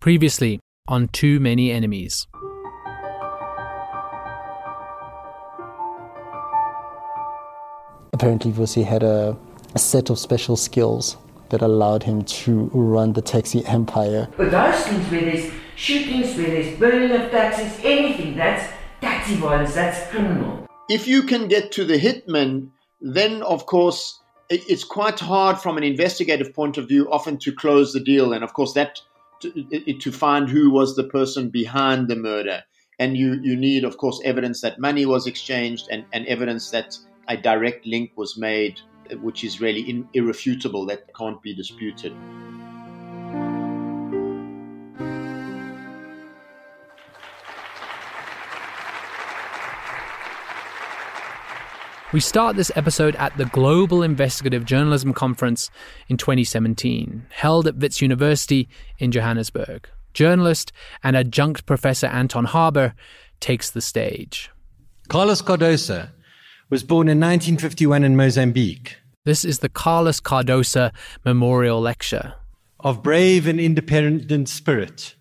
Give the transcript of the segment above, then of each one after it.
Previously on Too Many Enemies. Apparently, Vusi had a, a set of special skills that allowed him to run the taxi empire. But those things where there's shootings, where there's burning of taxis, anything, that's taxi violence, that's criminal. If you can get to the hitman, then of course it's quite hard from an investigative point of view often to close the deal. And of course, that to, to find who was the person behind the murder. And you, you need, of course, evidence that money was exchanged and, and evidence that a direct link was made, which is really in, irrefutable, that can't be disputed. We start this episode at the Global Investigative Journalism Conference in 2017, held at Wits University in Johannesburg. Journalist and adjunct professor Anton Harber takes the stage. Carlos Cardoso was born in 1951 in Mozambique. This is the Carlos Cardoso Memorial Lecture. Of brave and independent spirit,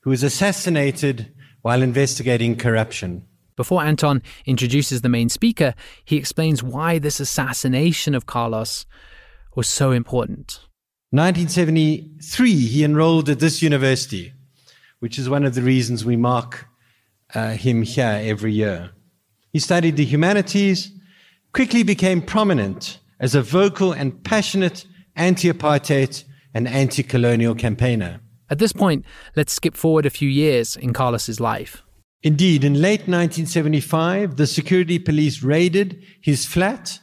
who was assassinated while investigating corruption. Before Anton introduces the main speaker, he explains why this assassination of Carlos was so important. 1973, he enrolled at this university, which is one of the reasons we mark uh, him here every year. He studied the humanities, quickly became prominent as a vocal and passionate anti apartheid and anti colonial campaigner. At this point, let's skip forward a few years in Carlos's life. Indeed, in late 1975, the security police raided his flat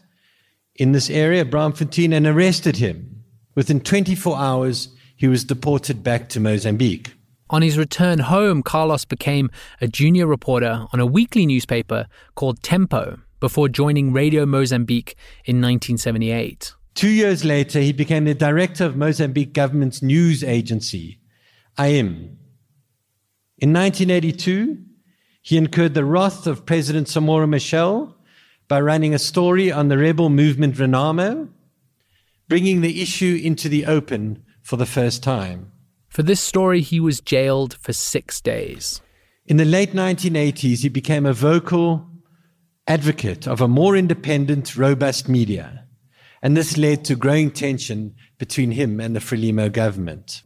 in this area, Braamfontein, and arrested him. Within 24 hours, he was deported back to Mozambique. On his return home, Carlos became a junior reporter on a weekly newspaper called Tempo before joining Radio Mozambique in 1978. Two years later, he became the director of Mozambique government's news agency, AIM. In 1982, he incurred the wrath of President Samora Machel by running a story on the rebel movement Renamo, bringing the issue into the open for the first time. For this story, he was jailed for six days. In the late 1980s, he became a vocal advocate of a more independent, robust media. And this led to growing tension between him and the Frelimo government.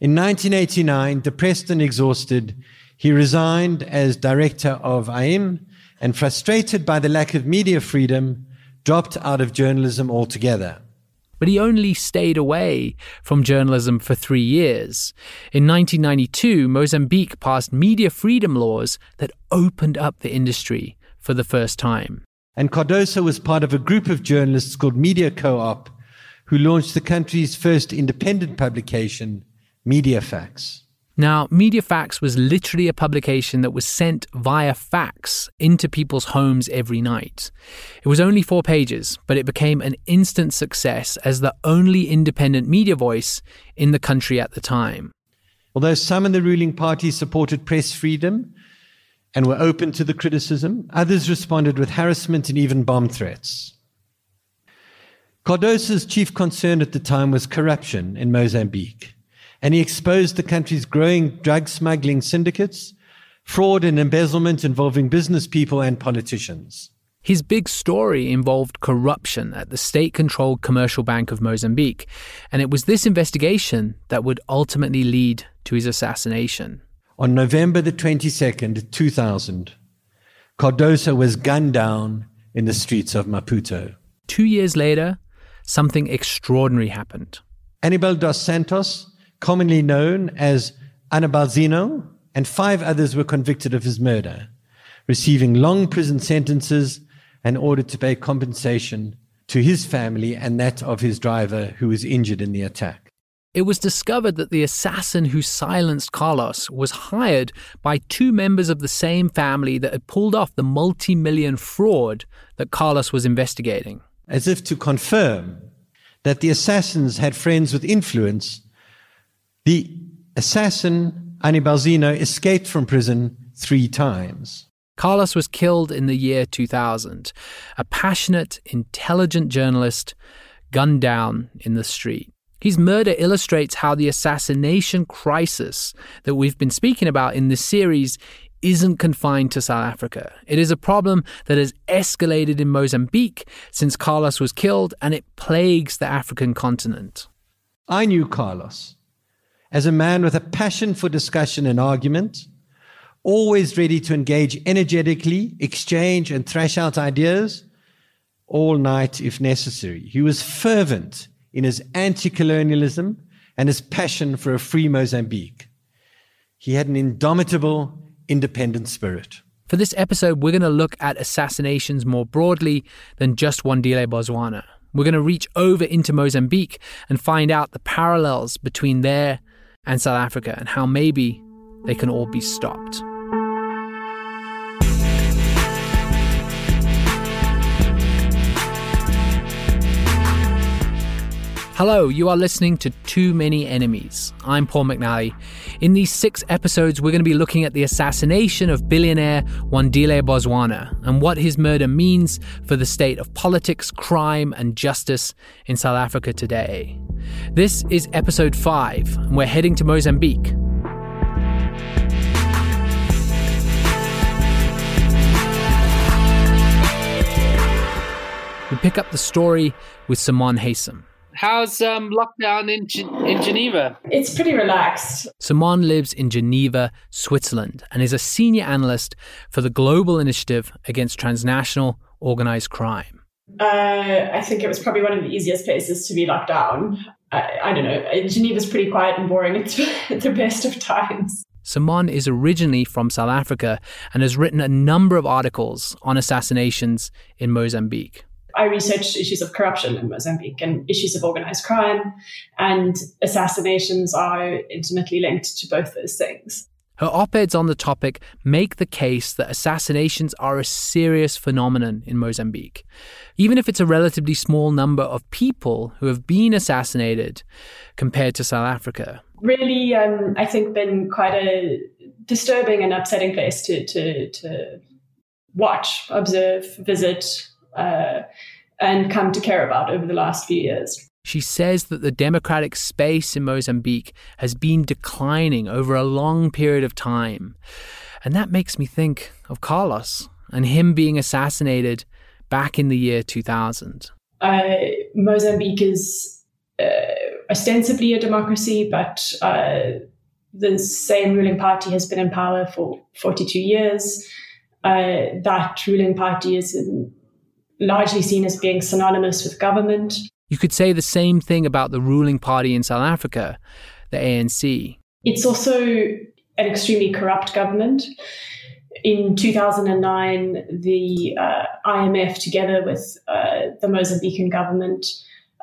In 1989, depressed and exhausted, he resigned as director of AIM and frustrated by the lack of media freedom, dropped out of journalism altogether. But he only stayed away from journalism for three years. In 1992, Mozambique passed media freedom laws that opened up the industry for the first time. And Cardoso was part of a group of journalists called Media Co op, who launched the country's first independent publication, MediaFax. Now, MediaFax was literally a publication that was sent via fax into people's homes every night. It was only four pages, but it became an instant success as the only independent media voice in the country at the time. Although some in the ruling party supported press freedom and were open to the criticism, others responded with harassment and even bomb threats. Cardoso's chief concern at the time was corruption in Mozambique and he exposed the country's growing drug smuggling syndicates, fraud and embezzlement involving business people and politicians. His big story involved corruption at the state controlled Commercial Bank of Mozambique, and it was this investigation that would ultimately lead to his assassination. On November the 22nd, 2000, Cardoso was gunned down in the streets of Maputo. Two years later, something extraordinary happened. Anibal dos Santos, commonly known as Anibalzinho, and five others were convicted of his murder, receiving long prison sentences and ordered to pay compensation to his family and that of his driver who was injured in the attack. It was discovered that the assassin who silenced Carlos was hired by two members of the same family that had pulled off the multi million fraud that Carlos was investigating. As if to confirm that the assassins had friends with influence, the assassin, Anibalzinho, escaped from prison three times. Carlos was killed in the year 2000, a passionate, intelligent journalist gunned down in the street. His murder illustrates how the assassination crisis that we've been speaking about in this series isn't confined to South Africa. It is a problem that has escalated in Mozambique since Carlos was killed, and it plagues the African continent. I knew Carlos as a man with a passion for discussion and argument always ready to engage energetically, exchange and thrash out ideas all night if necessary. He was fervent in his anti colonialism and his passion for a free Mozambique. He had an indomitable, independent spirit. For this episode, we're going to look at assassinations more broadly than just one Wandile Bozwana. We're going to reach over into Mozambique and find out the parallels between there and South Africa and how maybe they can all be stopped. Hello, you are listening to Too Many Enemies. I'm Paul McNally. In these six episodes, we're going to be looking at the assassination of billionaire Wandile Bozwana and what his murder means for the state of politics, crime, and justice in South Africa today. This is episode five, and we're heading to Mozambique. We pick up the story with Simone Haysom. How's um, lockdown in in Geneva? It's pretty relaxed. Simone lives in Geneva, Switzerland, and is a senior analyst for the Global Initiative Against Transnational Organized Crime. Uh, I think it was probably one of the easiest places to be locked down. I, I don't know. Geneva's pretty quiet and boring at the best of times. Simone is originally from South Africa and has written a number of articles on assassinations in Mozambique. I researched issues of corruption in Mozambique and issues of organized crime, and assassinations are intimately linked to both those things. Her op eds on the topic make the case that assassinations are a serious phenomenon in Mozambique. Even if it's a relatively small number of people who have been assassinated compared to South Africa. Really, um, I think, been quite a disturbing and upsetting place to, to, to watch, observe, visit, uh, and come to care about over the last few years. She says that the democratic space in Mozambique has been declining over a long period of time. And that makes me think of Carlos and him being assassinated back in the year 2000. Uh, Mozambique is uh, ostensibly a democracy, but uh, the same ruling party has been in power for 42 years. Uh, that ruling party is in largely seen as being synonymous with government. You could say the same thing about the ruling party in South Africa, the ANC. It's also an extremely corrupt government. In 2009, the uh, IMF, together with uh, the Mozambican government,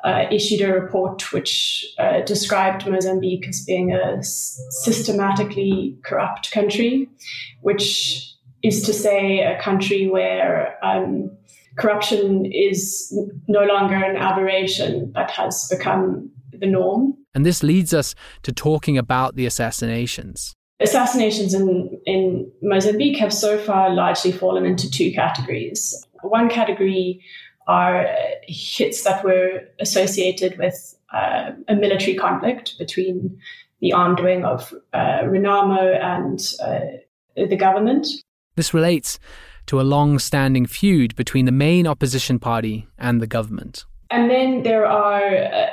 uh, issued a report which uh, described Mozambique as being a systematically corrupt country, which is to say, a country where um, corruption is no longer an aberration, but has become the norm. And this leads us to talking about the assassinations. Assassinations in, in Mozambique have so far largely fallen into two categories. One category are hits that were associated with uh, a military conflict between the armed wing of uh, Renamo and uh, the government. This relates to a long standing feud between the main opposition party and the government. And then there are uh,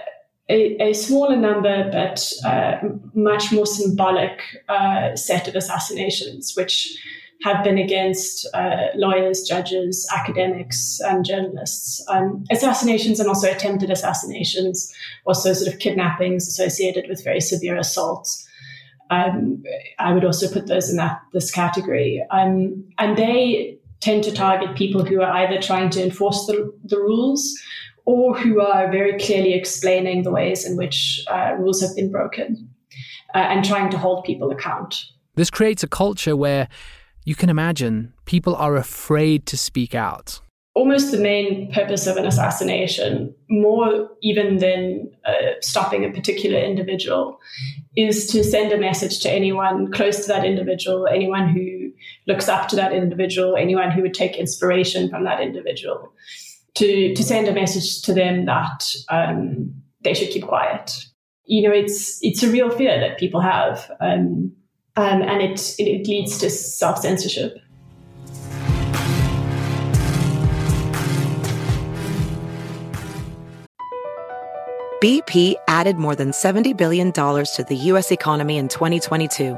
a, a, smaller number, but uh, much more symbolic uh, set of assassinations, which have been against uh, lawyers, judges, academics, and journalists. Um, assassinations and also attempted assassinations, also sort of kidnappings associated with very severe assaults. Um, I would also put those in that this category. Um, and they tend to target people who are either trying to enforce the, the rules or who are very clearly explaining the ways in which uh, rules have been broken uh, and trying to hold people account. This creates a culture where you can imagine people are afraid to speak out. Almost the main purpose of an assassination, more even than uh, stopping a particular individual, is to send a message to anyone close to that individual, anyone who looks up to that individual, anyone who would take inspiration from that individual, to, to send a message to them that um, they should keep quiet. You know, it's it's a real fear that people have. Um, um, and it, it leads to self censorship. BP added more than $70 billion to the U.S. economy in 2022.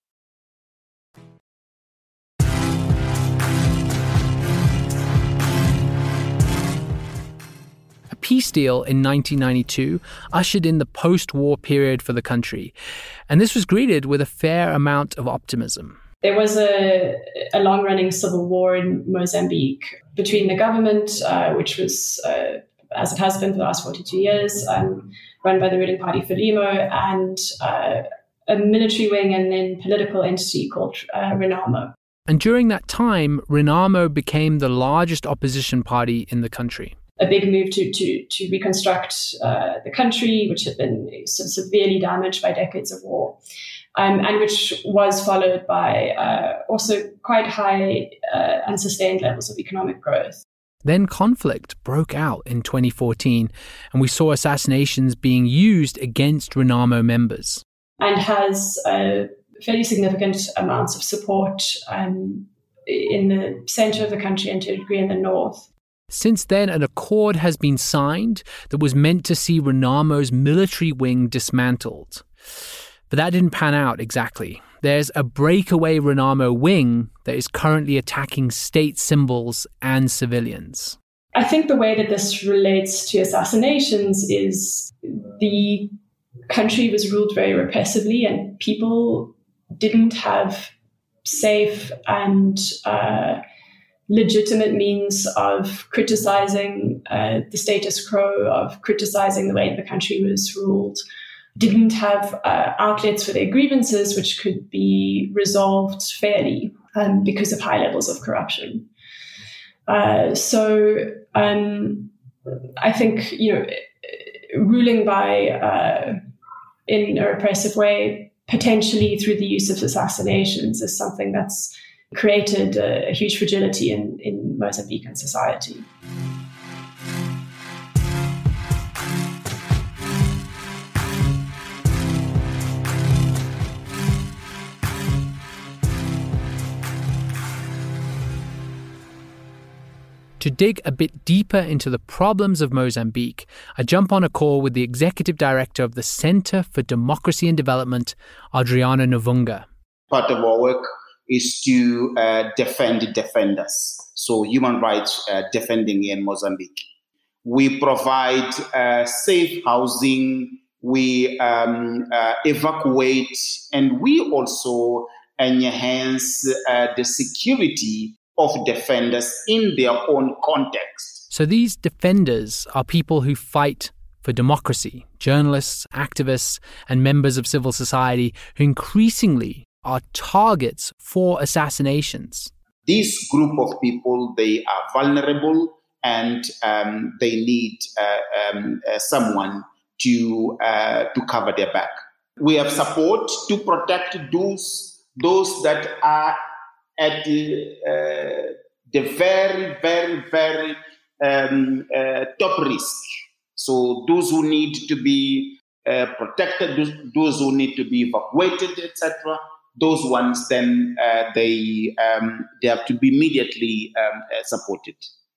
Peace deal in 1992 ushered in the post war period for the country, and this was greeted with a fair amount of optimism. There was a, a long running civil war in Mozambique between the government, uh, which was, uh, as it has been for the last 42 years, um, run by the ruling party Frelimo, and uh, a military wing and then political entity called uh, Renamo. And during that time, Renamo became the largest opposition party in the country a big move to to to reconstruct uh, the country, which had been severely damaged by decades of war, um, and which was followed by uh, also quite high uh, and sustained levels of economic growth. Then conflict broke out in 2014, and we saw assassinations being used against Renamo members. And has uh, fairly significant amounts of support um, in the center of the country and to a degree in the north. Since then, an accord has been signed that was meant to see Renamo's military wing dismantled. But that didn't pan out exactly. There's a breakaway Renamo wing that is currently attacking state symbols and civilians. I think the way that this relates to assassinations is the country was ruled very repressively, and people didn't have safe and uh, legitimate means of criticizing uh, the status quo, of criticizing the way the country was ruled, didn't have uh, outlets for their grievances, which could be resolved fairly um, because of high levels of corruption. Uh, so um, I think you know ruling by uh, in a repressive way, potentially through the use of assassinations, is something that's created a, a huge fragility in, in Mozambican society. To dig a bit deeper into the problems of Mozambique, I jump on a call with the executive director of the Center for Democracy and Development, Adriano Nuvunga. Part of our work is to uh, defend defenders. So human rights uh, defending in Mozambique. we provide uh, safe housing, we um, uh, evacuate, and we also enhance uh, the security of defenders in their own context. So these defenders are people who fight for democracy, journalists, activists, and members of civil society who increasingly are targets for assassinations. This group of people, they are vulnerable and um, they need uh, um, uh, someone to uh, to cover their back. We have support to protect those those that are at the, uh, the very very very um, uh, top risk. So those who need to be uh, protected, those, those, who need to be evacuated, etc. Those ones, then they um, they have to be immediately um, supported.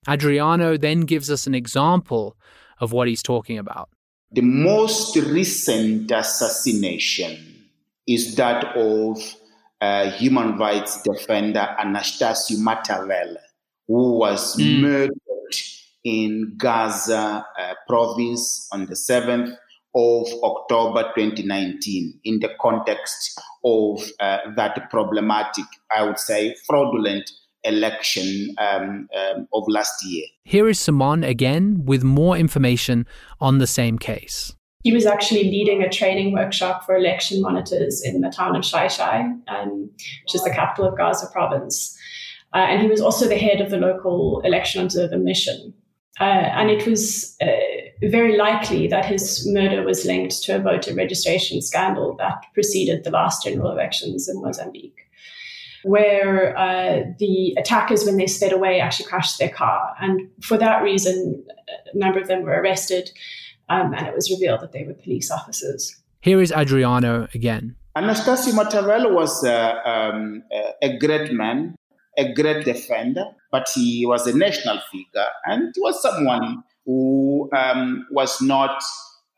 Adriano then gives us an example of what he's talking about. The most recent assassination is that of uh, human rights defender Anastasio Matavele, who was mm. murdered in Gaza uh, province on the 7th of October 2019 in the context of uh, that problematic, I would say, fraudulent election um, um, of last year. Here is Simone again with more information on the same case. He was actually leading a training workshop for election monitors in the town of Shai um, which is the capital of Gaza province. Uh, and he was also the head of the local election observer mission. Uh, and it was uh, very likely that his murder was linked to a voter registration scandal that preceded the last general elections in Mozambique where uh, the attackers, when they sped away, actually crashed their car. And for that reason, a number of them were arrested, um, and it was revealed that they were police officers. Here is Adriano again. Anastasio Matavele was uh, um, a great man, a great defender, but he was a national figure and he was someone who um, was not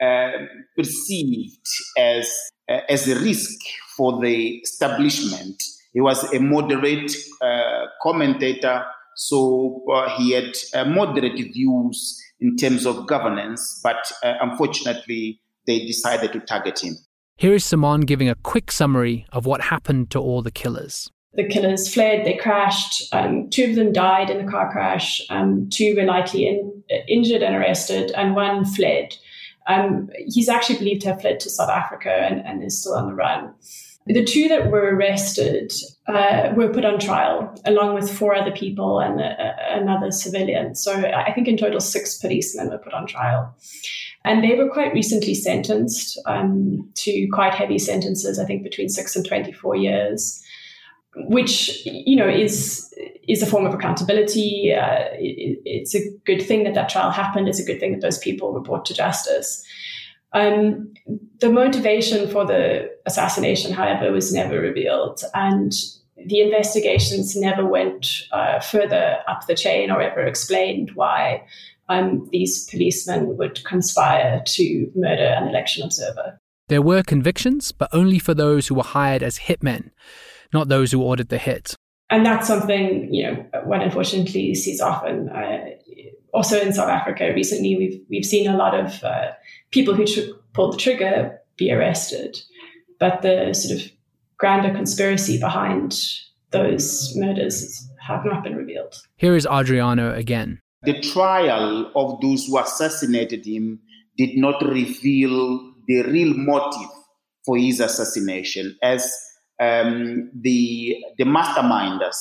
uh, perceived as, uh, as a risk for the establishment he was a moderate uh, commentator, so uh, he had uh, moderate views in terms of governance, but uh, unfortunately, they decided to target him. Here is Simone giving a quick summary of what happened to all the killers. The killers fled, they crashed. Um, two of them died in the car crash, um, two were likely in, injured and arrested, and one fled. Um, he's actually believed to have fled to South Africa and, and is still on the run. The two that were arrested uh, were put on trial along with four other people and uh, another civilian. So I think in total six policemen were put on trial. And they were quite recently sentenced um, to quite heavy sentences, I think between six and 24 years, which, you know, is, is a form of accountability. Uh, it, it's a good thing that that trial happened. It's a good thing that those people were brought to justice. Um, the motivation for the assassination, however, was never revealed, and the investigations never went uh, further up the chain or ever explained why um, these policemen would conspire to murder an election observer. There were convictions, but only for those who were hired as hitmen, not those who ordered the hit. And that's something, you know, one unfortunately sees often. Uh, also in South Africa recently, we've we've seen a lot of uh, people who tr- pulled the trigger be arrested, but the sort of grander conspiracy behind those murders have not been revealed. Here is Adriano again. The trial of those who assassinated him did not reveal the real motive for his assassination, as um, the the masterminders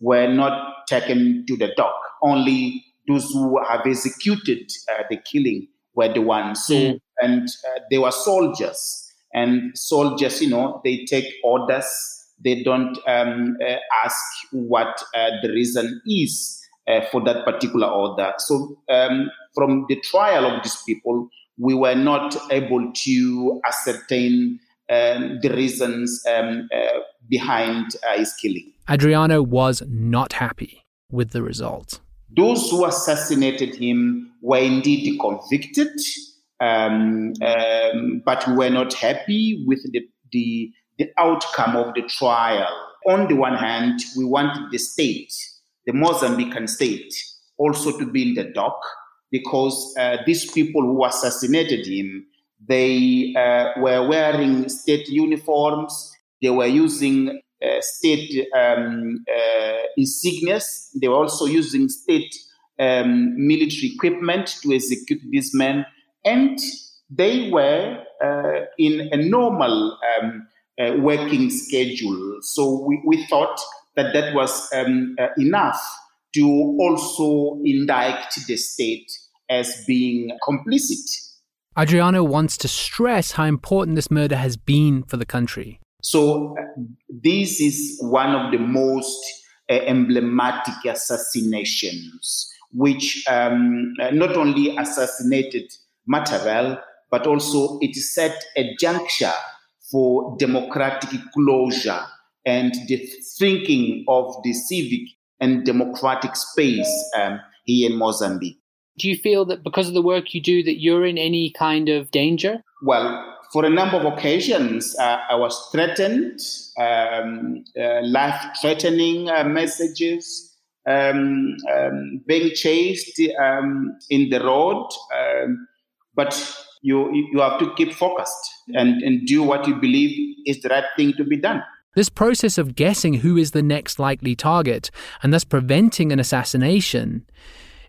were not taken to the dock. Only those who have executed uh, the killing were the ones. So, mm. and uh, they were soldiers, and soldiers, you know, they take orders. They don't um, uh, ask what uh, the reason is uh, for that particular order. So, um, from the trial of these people, we were not able to ascertain um, the reasons um, uh, behind his killing. Adriano was not happy with the result. Those who assassinated him were indeed convicted, um, um, but were not happy with the, the, the outcome of the trial. On the one hand, we wanted the state, the Mozambican state, also to be in the dock because uh, these people who assassinated him, they uh, were wearing state uniforms, they were using uh, state um, uh, insignias, they were also using state um, military equipment to execute these men, and they were uh, in a normal um, uh, working schedule. So we, we thought that that was um, uh, enough to also indict the state as being complicit. Adriano wants to stress how important this murder has been for the country. So, this is one of the most uh, emblematic assassinations, which um, uh, not only assassinated Matavel, but also it set a juncture for democratic closure and the thinking of the civic and democratic space um, here in Mozambique. Do you feel that because of the work you do that you're in any kind of danger? Well, for a number of occasions, uh, I was threatened, um, uh, life-threatening uh, messages, um, um, being chased um, in the road. Um, but you you have to keep focused and, and do what you believe is the right thing to be done. This process of guessing who is the next likely target and thus preventing an assassination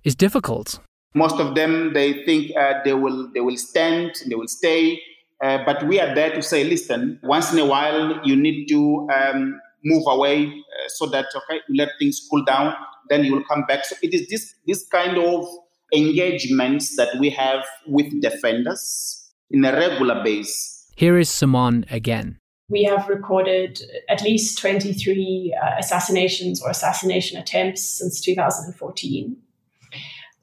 is difficult. Most of them they think uh, they will they will stand, they will stay, uh, but we are there to say, listen, once in a while you need to um, move away uh, so that okay, let things cool down, then you will come back. So it is this this kind of engagements that we have with defenders in a regular base. Here is Simone again. We have recorded at least 23 uh, assassinations or assassination attempts since 2014.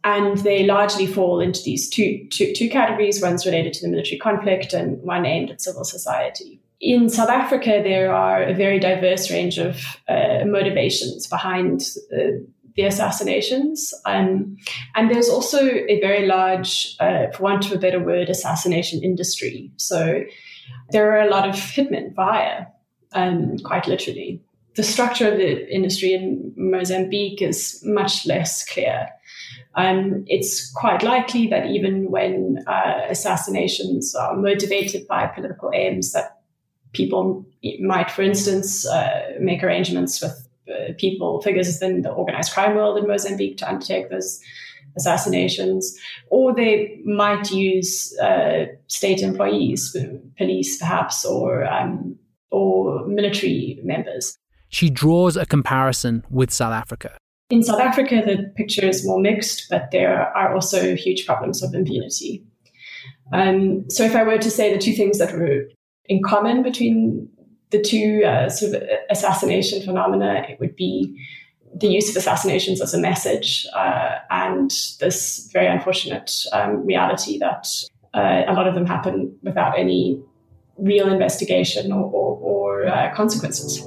And they largely fall into these two, two, two categories one's related to the military conflict and one aimed at civil society. In South Africa, there are a very diverse range of uh, motivations behind uh, the assassinations. Um, and there's also a very large, uh, for want of a better word, assassination industry. So there are a lot of hitmen hire, um, quite literally. The structure of the industry in Mozambique is much less clear. Um, it's quite likely that even when uh, assassinations are motivated by political aims, that people might, for instance, uh, make arrangements with uh, people, figures within the organized crime world in Mozambique to undertake those assassinations, or they might use uh, state employees, police perhaps, or um, or military members. She draws a comparison with South Africa. In South Africa, the picture is more mixed, but there are also huge problems of impunity. Um, so, if I were to say the two things that were in common between the two uh, sort of assassination phenomena, it would be the use of assassinations as a message uh, and this very unfortunate um, reality that uh, a lot of them happen without any real investigation or, or, or uh, consequences.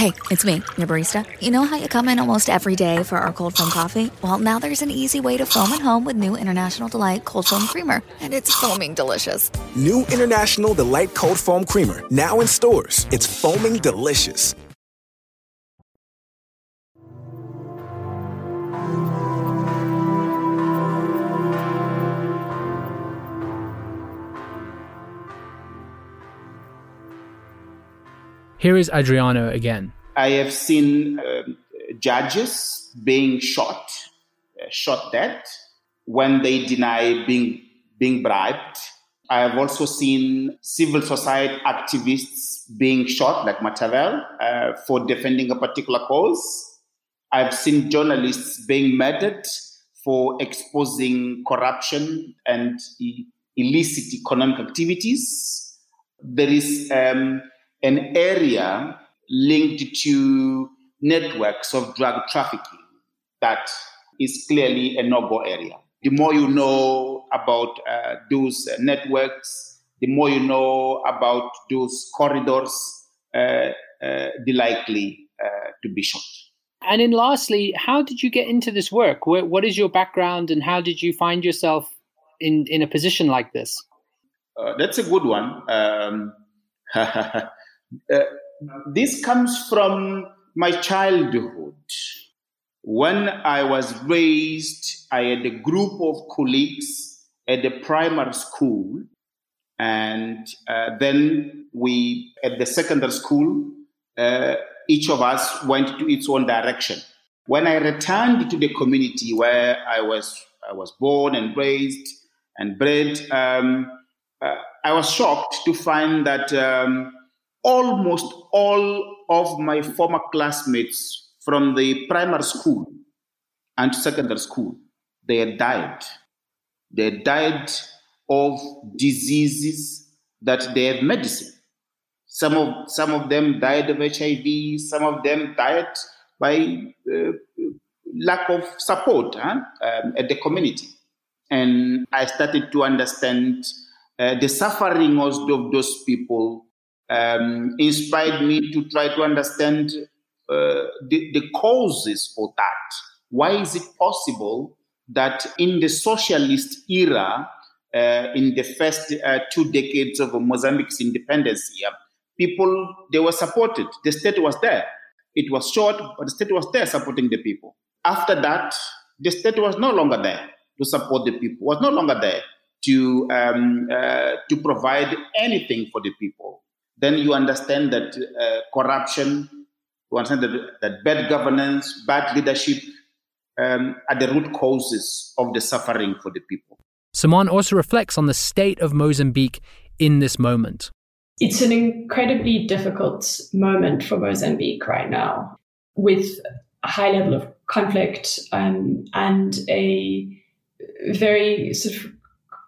Hey, it's me, your barista. You know how you come in almost every day for our cold foam coffee? Well, now there's an easy way to foam at home with new International Delight Cold Foam Creamer, and it's foaming delicious. New International Delight Cold Foam Creamer, now in stores. It's foaming delicious. Here is Adriano again. I have seen uh, judges being shot, uh, shot dead when they deny being being bribed. I have also seen civil society activists being shot, like Matavel, uh, for defending a particular cause. I've seen journalists being murdered for exposing corruption and illicit economic activities. There is um, an area linked to networks of drug trafficking that is clearly a no go area. The more you know about uh, those networks, the more you know about those corridors, uh, uh, the likely uh, to be shot. And then, lastly, how did you get into this work? what is your background, and how did you find yourself in in a position like this? Uh, that's a good one. Um, uh, this comes from my childhood. When I was raised, I had a group of colleagues at the primary school, and uh, then we at the secondary school. Uh, each of us went to its own direction. When I returned to the community where I was, I was born and raised and bred, um, uh, I was shocked to find that um, almost all of my former classmates from the primary school and secondary school, they had died. They died of diseases that they have medicine. Some of some of them died of HIV. Some of them died by uh, lack of support huh, um, at the community. And I started to understand uh, the suffering of those people um, inspired me to try to understand uh, the, the causes for that. Why is it possible that in the socialist era, uh, in the first uh, two decades of Mozambique's independence, yeah, people they were supported. The state was there. It was short, but the state was there supporting the people. After that, the state was no longer there to support the people. Was no longer there to um, uh, to provide anything for the people, then you understand that uh, corruption, you understand that, that bad governance, bad leadership um, are the root causes of the suffering for the people. Simone also reflects on the state of Mozambique in this moment. It's an incredibly difficult moment for Mozambique right now, with a high level of conflict um, and a very sort of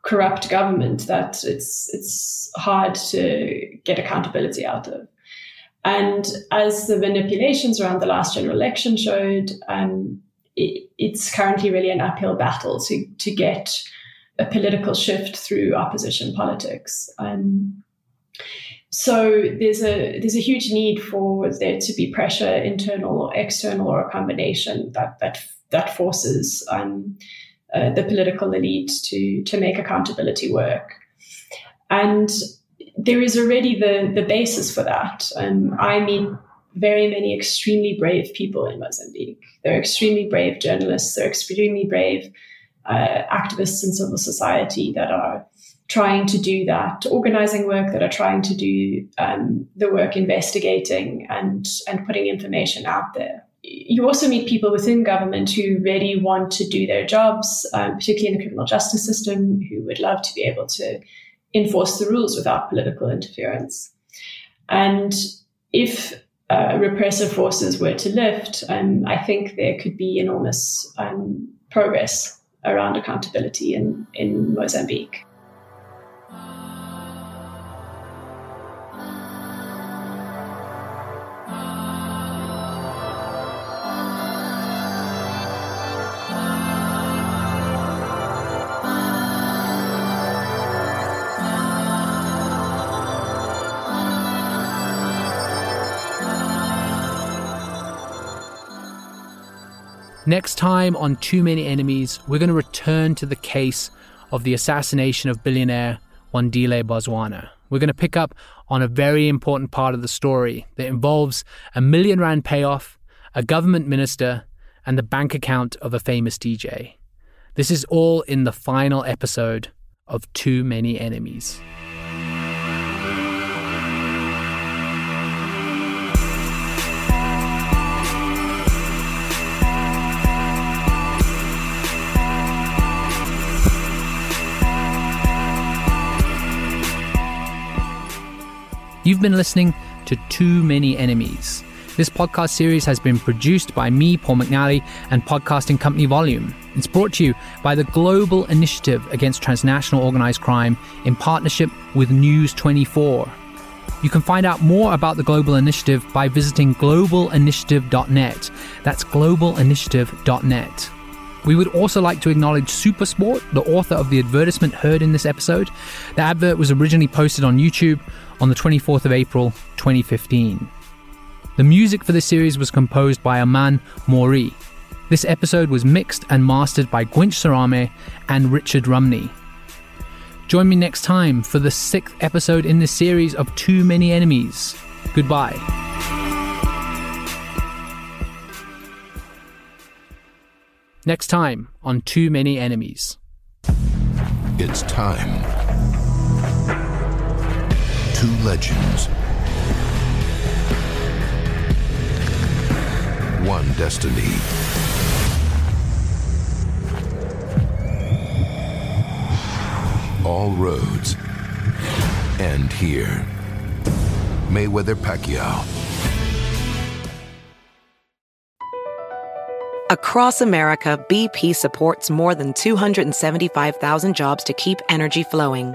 corrupt government that it's it's hard to get accountability out of. And as the manipulations around the last general election showed, um, it, it's currently really an uphill battle to to get a political shift through opposition politics. Um, so there's a there's a huge need for there to be pressure, internal or external, or a combination that that that forces um, uh, the political elite to to make accountability work. And there is already the the basis for that. And I meet very many extremely brave people in Mozambique. They're extremely brave journalists. They're extremely brave uh, activists in civil society that are trying to do that organizing work, that are trying to do um, the work investigating and and putting information out there you also meet people within government who really want to do their jobs, um, particularly in the criminal justice system, who would love to be able to enforce the rules without political interference. And if uh, repressive forces were to lift, um, I think there could be enormous um, progress around accountability in, in Mozambique. Next time on Too Many Enemies, we're going to return to the case of the assassination of billionaire Wandile Bozwana. We're going to pick up on a very important part of the story that involves a million rand payoff, a government minister, and the bank account of a famous DJ. This is all in the final episode of Too Many Enemies. You've been listening to Too Many Enemies. This podcast series has been produced by me, Paul McNally, and podcasting company Volume. It's brought to you by the Global Initiative Against Transnational Organized Crime in partnership with News 24. You can find out more about the Global Initiative by visiting globalinitiative.net. That's globalinitiative.net. We would also like to acknowledge Supersport, the author of the advertisement heard in this episode. The advert was originally posted on YouTube on the 24th of April, 2015. The music for this series was composed by Aman Mori. This episode was mixed and mastered by Gwynch Sarame and Richard Rumney. Join me next time for the sixth episode in the series of Too Many Enemies. Goodbye. Next time on Too Many Enemies. It's time. Two legends. One destiny. All roads end here. Mayweather Pacquiao. Across America, BP supports more than 275,000 jobs to keep energy flowing.